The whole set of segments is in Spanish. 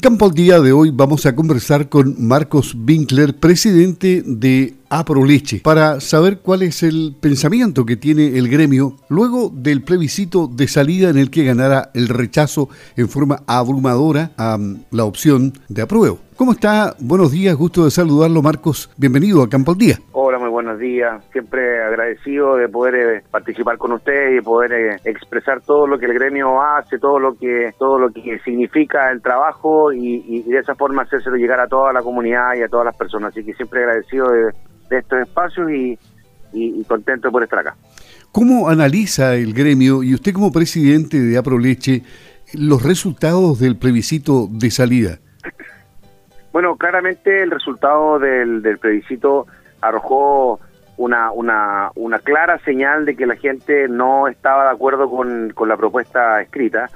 Campo al Día de hoy vamos a conversar con Marcos Winkler, presidente de Aproleche, para saber cuál es el pensamiento que tiene el gremio luego del plebiscito de salida en el que ganara el rechazo en forma abrumadora a mm, la opción de apruebo. ¿Cómo está? Buenos días, gusto de saludarlo, Marcos. Bienvenido a Campo al Día. Hola, muy buenos días. Siempre agradecido de poder eh, participar con usted y poder eh, expresar todo lo que el gremio hace, todo lo que todo lo que significa el trabajo y, de esa forma hacérselo llegar a toda la comunidad y a todas las personas. Así que siempre agradecido de, estos espacios y, y, contento por estar acá. ¿Cómo analiza el gremio y usted como presidente de Aproleche los resultados del plebiscito de salida? Bueno, claramente el resultado del, del plebiscito arrojó una, una, una clara señal de que la gente no estaba de acuerdo con, con la propuesta escrita.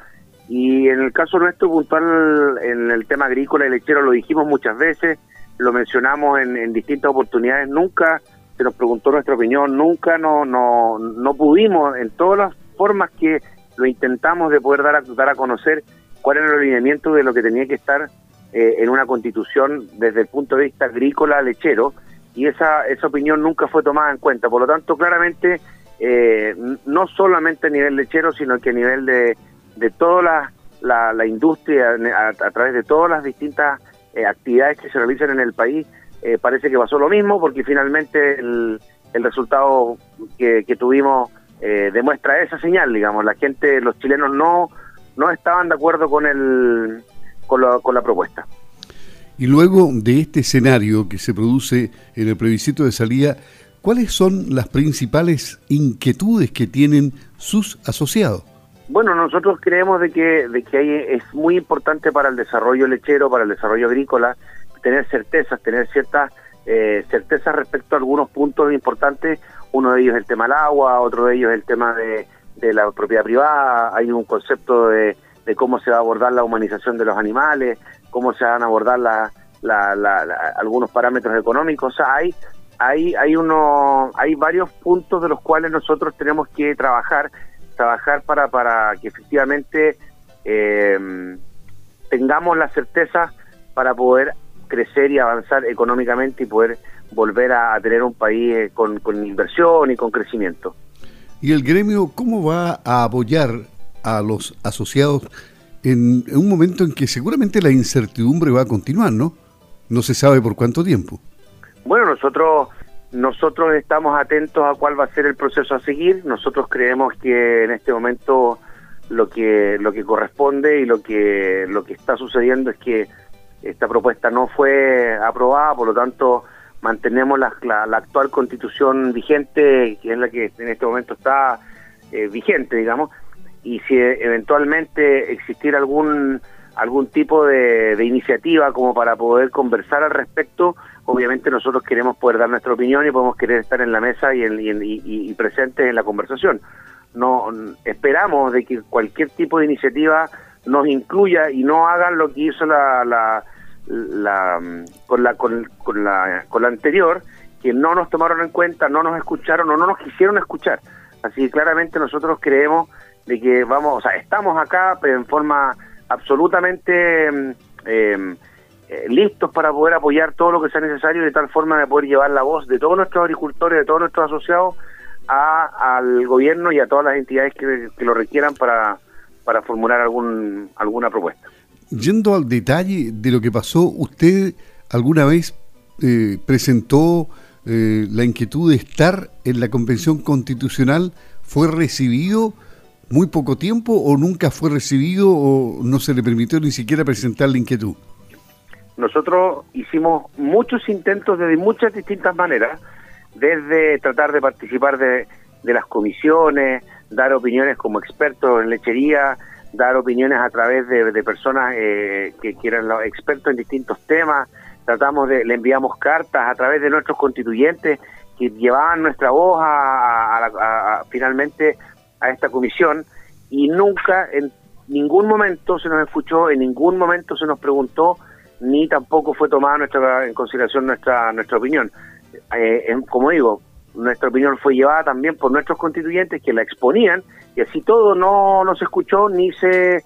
Y en el caso nuestro puntual, en el tema agrícola y lechero, lo dijimos muchas veces, lo mencionamos en, en distintas oportunidades, nunca se nos preguntó nuestra opinión, nunca no, no, no pudimos, en todas las formas que lo intentamos de poder dar a, dar a conocer cuál era el alineamiento de lo que tenía que estar eh, en una constitución desde el punto de vista agrícola lechero y esa, esa opinión nunca fue tomada en cuenta. Por lo tanto, claramente, eh, no solamente a nivel lechero, sino que a nivel de, de toda la, la, industria, a, través de todas las distintas eh, actividades que se realizan en el país, parece que pasó lo mismo, porque finalmente el, el resultado que, que tuvimos demuestra esa señal, digamos, la gente, los chilenos no, no estaban de acuerdo con el con la, con la propuesta. Y luego de este escenario que se produce en el plebiscito de salida, ¿cuáles son las principales inquietudes que tienen sus asociados? Bueno, nosotros creemos de que, de que hay, es muy importante para el desarrollo lechero, para el desarrollo agrícola, tener certezas, tener ciertas eh, certezas respecto a algunos puntos importantes. Uno de ellos es el tema del agua, otro de ellos es el tema de, de la propiedad privada. Hay un concepto de, de cómo se va a abordar la humanización de los animales, cómo se van a abordar la, algunos parámetros económicos. O sea, hay, hay, hay, uno, hay varios puntos de los cuales nosotros tenemos que trabajar, trabajar para, para que efectivamente eh, tengamos la certeza para poder crecer y avanzar económicamente y poder volver a, tener un país eh, con, con inversión y con crecimiento. ¿Y el gremio cómo va a apoyar a los asociados en, un momento en que seguramente la incertidumbre va a continuar, ¿no? No se sabe por cuánto tiempo. Bueno, nosotros nosotros estamos atentos a cuál va a ser el proceso a seguir. Nosotros creemos que en este momento lo que lo que corresponde y lo que lo que está sucediendo es que esta propuesta no fue aprobada, por lo tanto mantenemos la, la, actual constitución vigente, que es la que en este momento está eh, vigente, digamos, y si eventualmente existiera algún algún tipo de, iniciativa como para poder conversar al respecto, obviamente nosotros queremos poder dar nuestra opinión y podemos querer estar en la mesa y, y, presentes en la conversación. No esperamos de que cualquier tipo de iniciativa nos incluya y no hagan lo que hizo la, la, la con la con, con la con la anterior, que no nos tomaron en cuenta, no nos escucharon o no nos quisieron escuchar. Así que claramente nosotros creemos de que vamos, o sea, estamos acá pero en forma absolutamente mm, em, eh, listos para poder apoyar todo lo que sea necesario de tal forma de poder llevar la voz de todos nuestros agricultores, de todos nuestros asociados a, al gobierno y a todas las entidades que, lo requieran para, para formular algún, alguna propuesta. Yendo al detalle de lo que pasó, ¿usted alguna vez eh, presentó eh, la inquietud de estar en la Convención Constitucional? ¿Fue recibido? Muy poco tiempo o nunca fue recibido o no se le permitió ni siquiera presentar la inquietud? Nosotros hicimos muchos intentos de muchas distintas maneras, desde tratar de participar de, las comisiones, dar opiniones como expertos en lechería, dar opiniones a través de, personas eh, que, quieran eran expertos en distintos temas, tratamos de, le enviamos cartas a través de nuestros constituyentes que llevaban nuestra voz a finalmente a esta comisión y nunca en ningún momento se nos escuchó, en ningún momento se nos preguntó, ni tampoco fue tomada nuestra, en consideración nuestra, nuestra opinión. Eh, como digo, nuestra opinión fue llevada también por nuestros constituyentes que la exponían y así todo no, no se escuchó ni se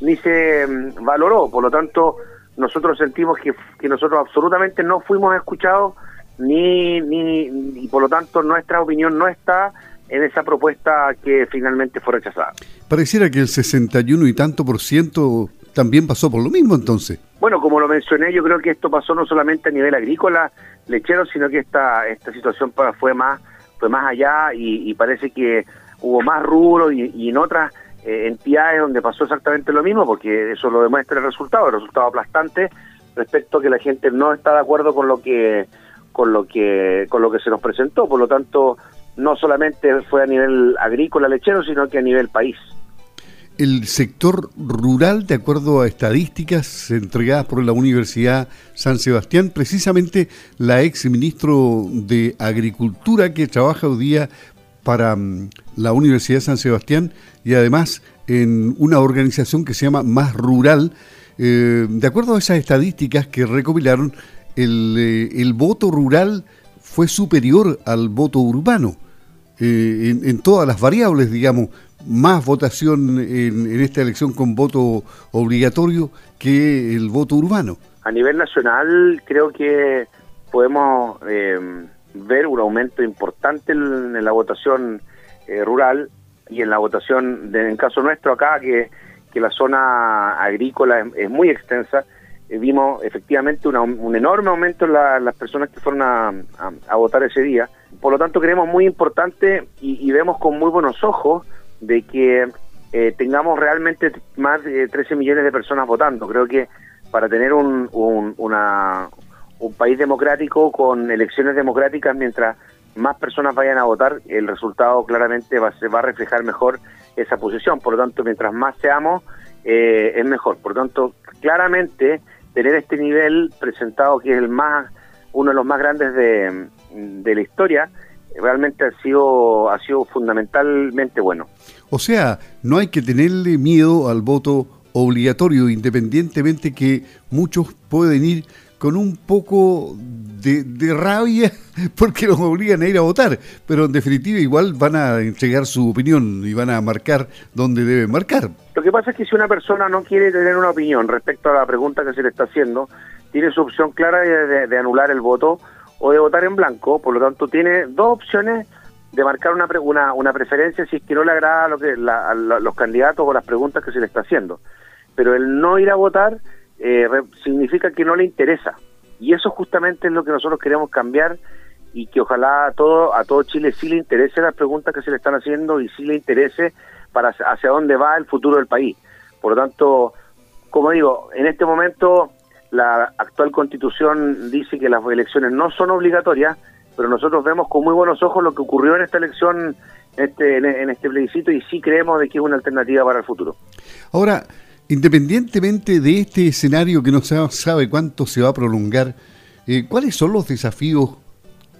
ni se mm, valoró. Por lo tanto, nosotros sentimos que, que nosotros absolutamente no fuimos escuchados ni, ni, y por lo tanto nuestra opinión no está en esa propuesta que finalmente fue rechazada. Pareciera que el 61 y tanto por ciento también pasó por lo mismo entonces. Bueno, como lo mencioné, yo creo que esto pasó no solamente a nivel agrícola, lechero, sino que esta, esta situación fue más, fue más allá y, parece que hubo más rubros y, en otras eh, entidades donde pasó exactamente lo mismo, porque eso lo demuestra el resultado, el resultado aplastante respecto a que la gente no está de acuerdo con lo que con lo que con lo que se nos presentó, por lo tanto no solamente fue a nivel agrícola lechero, sino que a nivel país. El sector rural, de acuerdo a estadísticas entregadas por la Universidad San Sebastián, precisamente la ex ministro de Agricultura que trabaja hoy día para mm, la Universidad San Sebastián y además en una organización que se llama Más Rural, eh, de acuerdo a esas estadísticas que recopilaron, el, eh, el voto rural fue superior al voto urbano. Eh, en, todas las variables, digamos, más votación en, esta elección con voto obligatorio que el voto urbano. A nivel nacional creo que podemos eh, ver un aumento importante en, la votación eh, rural y en la votación, de, en caso nuestro acá, que, que la zona agrícola es, muy extensa, vimos efectivamente un enorme aumento en las personas que fueron a votar ese día por lo tanto, creemos muy importante y, vemos con muy buenos ojos de que eh, tengamos realmente más de 13 millones de personas votando. Creo que para tener un, un, un país democrático con elecciones democráticas, mientras más personas vayan a votar, el resultado claramente va, se va a reflejar mejor esa posición. Por lo tanto, mientras más seamos, eh, es mejor. Por lo tanto, claramente tener este nivel presentado que es el más uno de los más grandes de, la historia, realmente ha sido, ha sido fundamentalmente bueno. O sea, no hay que tenerle miedo al voto obligatorio, independientemente que muchos pueden ir con un poco de, de, rabia porque los obligan a ir a votar, pero en definitiva igual van a entregar su opinión y van a marcar donde deben marcar. Lo que pasa es que si una persona no quiere tener una opinión respecto a la pregunta que se le está haciendo, tiene su opción clara de, anular el voto o de votar en blanco, por lo tanto tiene dos opciones de marcar una, una, una preferencia si es que no le agrada lo que la, los candidatos o las preguntas que se le está haciendo. Pero el no ir a votar eh, significa que no le interesa. Y eso justamente es lo que nosotros queremos cambiar y que ojalá a todo, a todo Chile sí le interese las preguntas que se le están haciendo y sí le interese para hacia dónde va el futuro del país. Por lo tanto, como digo, en este momento la actual constitución dice que las elecciones no son obligatorias, pero nosotros vemos con muy buenos ojos lo que ocurrió en esta elección, este, en este plebiscito, y sí creemos de que es una alternativa para el futuro. Ahora, independientemente de este escenario que no se sabe cuánto se va a prolongar, eh, ¿cuáles son los desafíos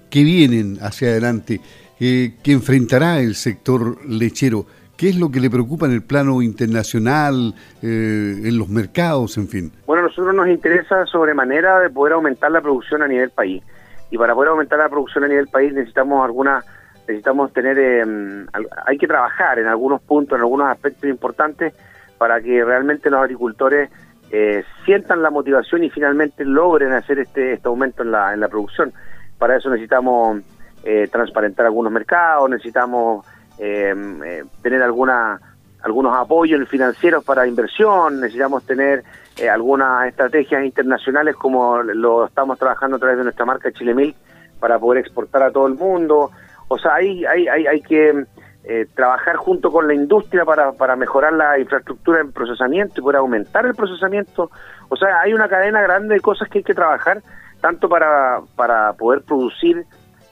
que vienen hacia adelante, eh, que enfrentará el sector lechero? ¿Qué es lo que le preocupa en el plano internacional, eh, en los mercados, en fin? Bueno, a nosotros nos interesa sobremanera de poder aumentar la producción a nivel país. Y para poder aumentar la producción a nivel país necesitamos alguna, necesitamos tener, em, hay que trabajar en algunos puntos, en algunos aspectos importantes para que realmente los agricultores eh, sientan la motivación y finalmente logren hacer este, este aumento en la, en la producción. Para eso necesitamos eh, transparentar algunos mercados, necesitamos eh, tener alguna algunos apoyos financieros para inversión, necesitamos tener eh, algunas estrategias internacionales como lo estamos trabajando a través de nuestra marca Chile Milk para poder exportar a todo el mundo. O sea, hay, hay, hay, hay que eh, trabajar junto con la industria para, para mejorar la infraestructura en procesamiento y poder aumentar el procesamiento. O sea, hay una cadena grande de cosas que hay que trabajar, tanto para, para poder producir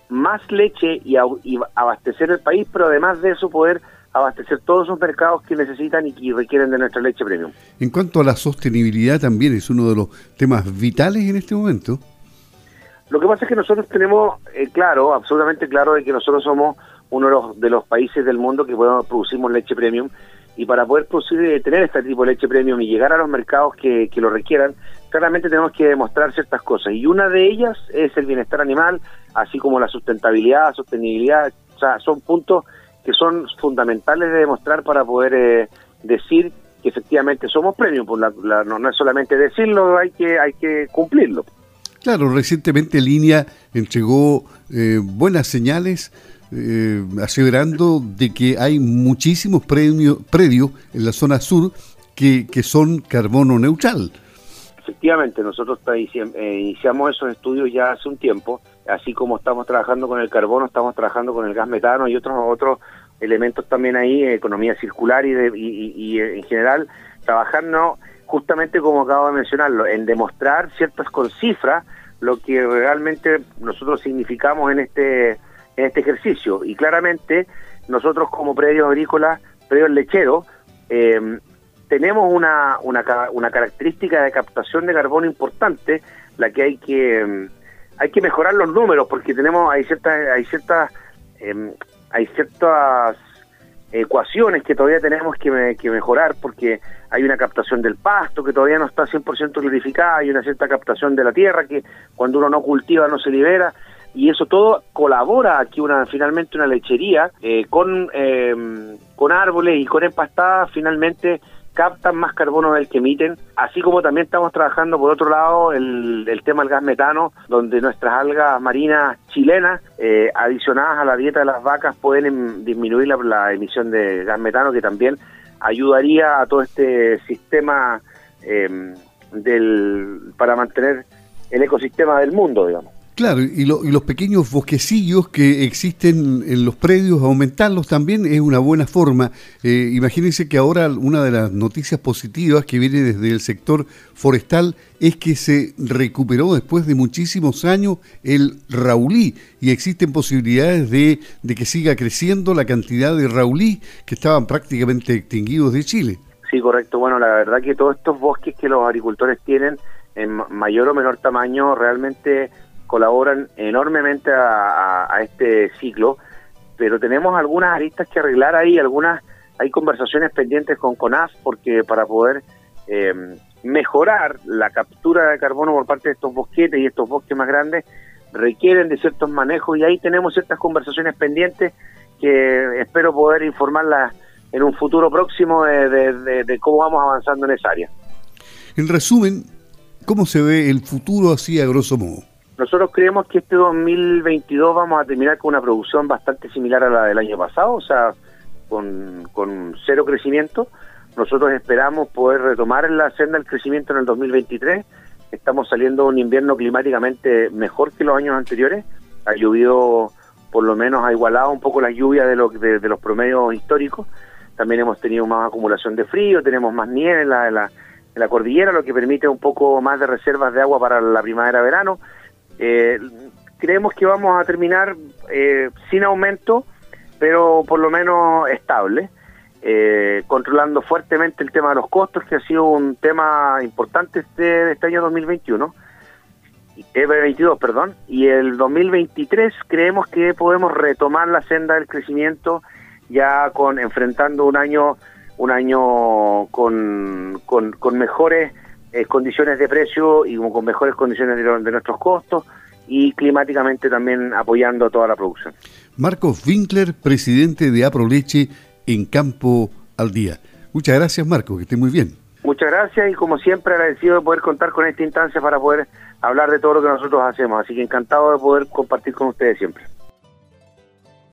más leche y, abastecer el país, pero además de eso poder abastecer todos esos mercados que necesitan y que requieren de nuestra leche premium. En cuanto a la sostenibilidad también es uno de los temas vitales en este momento. Lo que pasa es que nosotros tenemos eh, claro, absolutamente claro, de que nosotros somos uno de los, de los países del mundo que podemos, producimos leche premium y para poder producir, eh, tener este tipo de leche premium y llegar a los mercados que, que lo requieran, claramente tenemos que demostrar ciertas cosas y una de ellas es el bienestar animal, así como la sustentabilidad, sostenibilidad, o sea, son puntos que son fundamentales de demostrar para poder eh, decir que efectivamente somos premium, pues no, es solamente decirlo, hay que, hay que cumplirlo. Claro, recientemente Línea entregó eh, buenas señales eh, aseverando de que hay muchísimos premios, predios en la zona sur que, que son carbono neutral. Efectivamente, nosotros eh, iniciamos esos estudios ya hace un tiempo, así como estamos trabajando con el carbono, estamos trabajando con el gas metano y otros otros elementos también ahí, economía circular y, y, en general trabajando justamente como acabo de mencionarlo, en demostrar ciertas con cifras lo que realmente nosotros significamos en este en este ejercicio. Y claramente nosotros como predios agrícolas, predios lecheros, eh, tenemos una, una, una característica de captación de carbono importante, la que hay que mm, hay que mejorar los números porque tenemos hay ciertas hay ciertas em, hay ciertas ecuaciones que todavía tenemos que, que, mejorar porque hay una captación del pasto que todavía no está 100% clarificada, hay una cierta captación de la tierra que cuando uno no cultiva no se libera y eso todo colabora aquí una finalmente una lechería eh, con em, con árboles y con empastadas finalmente captan más carbono del que emiten, así como también estamos trabajando por otro lado el, tema del gas metano, donde nuestras algas marinas chilenas, eh, adicionadas a la dieta de las vacas, pueden em, disminuir la, emisión de gas metano, que también ayudaría a todo este sistema em, del, para mantener el ecosistema del mundo, digamos. Claro, y, los pequeños bosquecillos que existen en los predios, aumentarlos también es una buena forma. Eh, imagínense que ahora una de las noticias positivas que viene desde el sector forestal es que se recuperó después de muchísimos años el raulí y existen posibilidades de, de que siga creciendo la cantidad de raulí que estaban prácticamente extinguidos de Chile. Sí, correcto. Bueno, la verdad que todos estos bosques que los agricultores tienen en mayor o menor tamaño realmente colaboran enormemente a, este ciclo, pero tenemos algunas aristas que arreglar ahí, algunas hay conversaciones pendientes con CONAF porque para poder em, mejorar la captura de carbono por parte de estos bosquetes y estos bosques más grandes requieren de ciertos manejos y ahí tenemos ciertas conversaciones pendientes que espero poder informarlas en un futuro próximo de cómo vamos avanzando en esa área. En resumen, ¿cómo se ve el futuro así a grosso modo? Nosotros creemos que este 2022 vamos a terminar con una producción bastante similar a la del año pasado, o sea, con, con cero crecimiento. Nosotros esperamos poder retomar la senda del crecimiento en el 2023. Estamos saliendo un invierno climáticamente mejor que los años anteriores. Ha llovido, por lo menos ha igualado un poco la lluvia de, de, los promedios históricos. También hemos tenido más acumulación de frío, tenemos más nieve en la, en la, en la cordillera, lo que permite un poco más de reservas de agua para la primavera-verano eh, creemos que vamos a terminar eh, sin aumento, pero por lo menos estable, eh, controlando fuertemente el tema de los costos, que ha sido un tema importante este, este año 2021. 2022, perdón, y el 2023 creemos que podemos retomar la senda del crecimiento ya con enfrentando un año un año con, con mejores eh, condiciones de precio y con mejores condiciones de, nuestros costos y climáticamente también apoyando toda la producción. Marcos Winkler, presidente de Aproleche en Campo al Día. Muchas gracias, Marcos, que esté muy bien. Muchas gracias y como siempre agradecido de poder contar con esta instancia para poder hablar de todo lo que nosotros hacemos. Así que encantado de poder compartir con ustedes siempre.